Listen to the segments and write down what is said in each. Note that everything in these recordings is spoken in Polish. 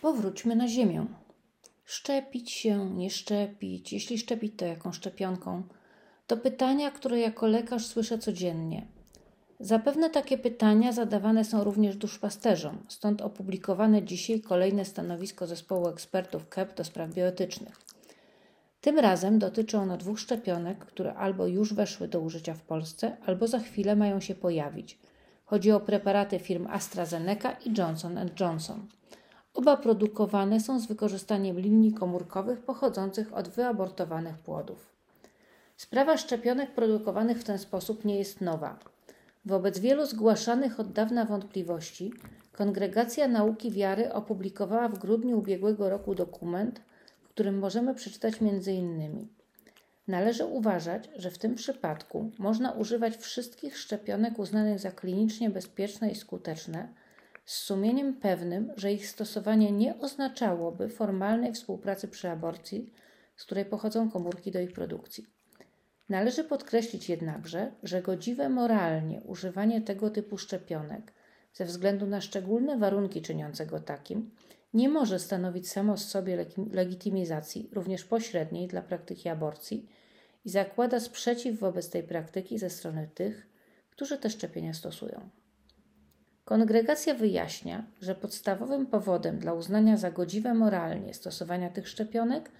Powróćmy na Ziemię. Szczepić się, nie szczepić, jeśli szczepić, to jaką szczepionką? To pytania, które jako lekarz słyszę codziennie. Zapewne takie pytania zadawane są również duszpasterzom, stąd opublikowane dzisiaj kolejne stanowisko zespołu ekspertów KEP do spraw bioetycznych. Tym razem dotyczy ono dwóch szczepionek, które albo już weszły do użycia w Polsce, albo za chwilę mają się pojawić. Chodzi o preparaty firm AstraZeneca i Johnson Johnson. Oba produkowane są z wykorzystaniem linii komórkowych pochodzących od wyabortowanych płodów. Sprawa szczepionek produkowanych w ten sposób nie jest nowa. Wobec wielu zgłaszanych od dawna wątpliwości, Kongregacja Nauki Wiary opublikowała w grudniu ubiegłego roku dokument, w którym możemy przeczytać m.in. Należy uważać, że w tym przypadku można używać wszystkich szczepionek uznanych za klinicznie bezpieczne i skuteczne, z sumieniem pewnym, że ich stosowanie nie oznaczałoby formalnej współpracy przy aborcji, z której pochodzą komórki do ich produkcji. Należy podkreślić jednakże, że godziwe moralnie używanie tego typu szczepionek, ze względu na szczególne warunki czyniące go takim, nie może stanowić samo z sobie legitymizacji, również pośredniej, dla praktyki aborcji i zakłada sprzeciw wobec tej praktyki ze strony tych, którzy te szczepienia stosują. Kongregacja wyjaśnia, że podstawowym powodem dla uznania za godziwe moralnie stosowania tych szczepionek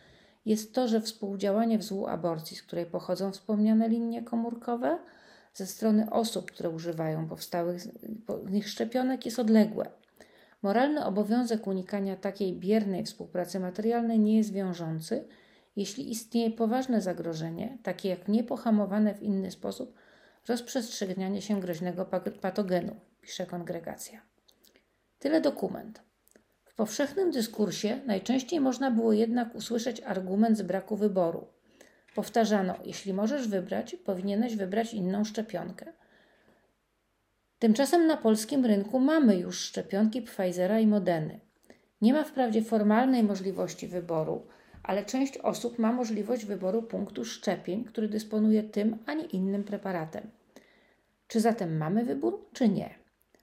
jest to, że współdziałanie w złu aborcji, z której pochodzą wspomniane linie komórkowe, ze strony osób, które używają powstałych z nich szczepionek, jest odległe. Moralny obowiązek unikania takiej biernej współpracy materialnej nie jest wiążący, jeśli istnieje poważne zagrożenie, takie jak niepohamowane w inny sposób rozprzestrzenianie się groźnego patogenu, pisze kongregacja. Tyle dokument. W powszechnym dyskursie najczęściej można było jednak usłyszeć argument z braku wyboru. Powtarzano: Jeśli możesz wybrać, powinieneś wybrać inną szczepionkę. Tymczasem na polskim rynku mamy już szczepionki Pfizera i Modeny. Nie ma wprawdzie formalnej możliwości wyboru, ale część osób ma możliwość wyboru punktu szczepień, który dysponuje tym, a nie innym preparatem. Czy zatem mamy wybór, czy nie?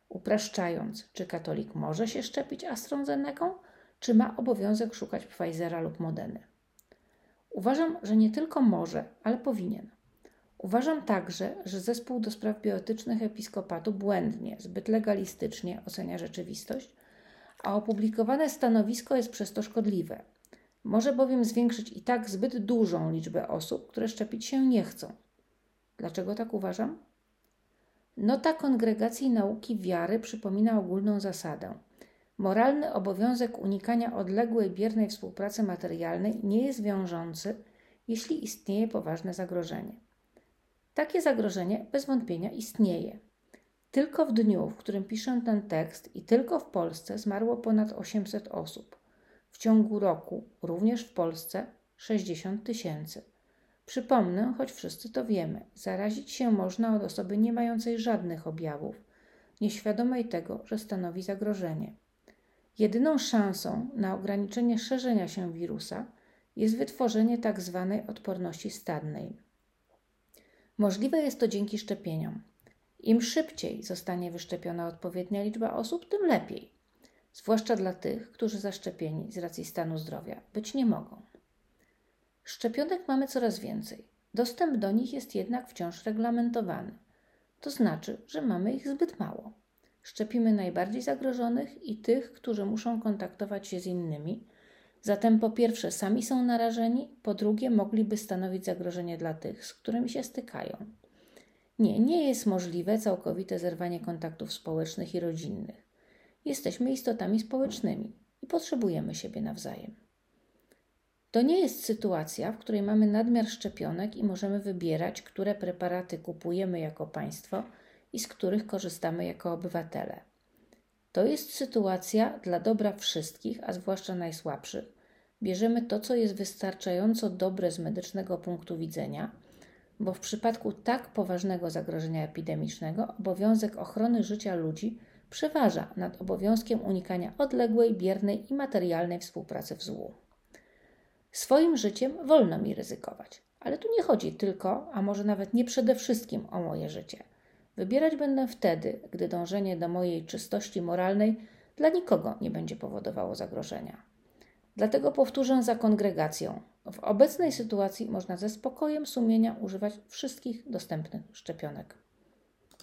Upraszczając, czy katolik może się szczepić AstraZeneką, czy ma obowiązek szukać Pfizera lub Modeny? Uważam, że nie tylko może, ale powinien. Uważam także, że zespół do spraw bioetycznych episkopatu błędnie, zbyt legalistycznie ocenia rzeczywistość, a opublikowane stanowisko jest przez to szkodliwe. Może bowiem zwiększyć i tak zbyt dużą liczbę osób, które szczepić się nie chcą. Dlaczego tak uważam? Nota Kongregacji Nauki Wiary przypomina ogólną zasadę. Moralny obowiązek unikania odległej, biernej współpracy materialnej nie jest wiążący, jeśli istnieje poważne zagrożenie. Takie zagrożenie bez wątpienia istnieje. Tylko w dniu, w którym piszę ten tekst i tylko w Polsce zmarło ponad 800 osób. W ciągu roku, również w Polsce, 60 tysięcy. Przypomnę, choć wszyscy to wiemy, zarazić się można od osoby nie mającej żadnych objawów, nieświadomej tego, że stanowi zagrożenie. Jedyną szansą na ograniczenie szerzenia się wirusa jest wytworzenie tzw. Tak odporności stadnej. Możliwe jest to dzięki szczepieniom. Im szybciej zostanie wyszczepiona odpowiednia liczba osób, tym lepiej, zwłaszcza dla tych, którzy zaszczepieni z racji stanu zdrowia być nie mogą. Szczepionek mamy coraz więcej. Dostęp do nich jest jednak wciąż reglamentowany. To znaczy, że mamy ich zbyt mało. Szczepimy najbardziej zagrożonych i tych, którzy muszą kontaktować się z innymi. Zatem po pierwsze sami są narażeni, po drugie mogliby stanowić zagrożenie dla tych, z którymi się stykają. Nie, nie jest możliwe całkowite zerwanie kontaktów społecznych i rodzinnych. Jesteśmy istotami społecznymi i potrzebujemy siebie nawzajem. To nie jest sytuacja, w której mamy nadmiar szczepionek i możemy wybierać, które preparaty kupujemy jako państwo i z których korzystamy jako obywatele. To jest sytuacja dla dobra wszystkich, a zwłaszcza najsłabszych. Bierzemy to, co jest wystarczająco dobre z medycznego punktu widzenia, bo w przypadku tak poważnego zagrożenia epidemicznego obowiązek ochrony życia ludzi przeważa nad obowiązkiem unikania odległej, biernej i materialnej współpracy w złu. Swoim życiem wolno mi ryzykować, ale tu nie chodzi tylko, a może nawet nie przede wszystkim o moje życie. Wybierać będę wtedy, gdy dążenie do mojej czystości moralnej dla nikogo nie będzie powodowało zagrożenia. Dlatego powtórzę za kongregacją. W obecnej sytuacji można ze spokojem sumienia używać wszystkich dostępnych szczepionek.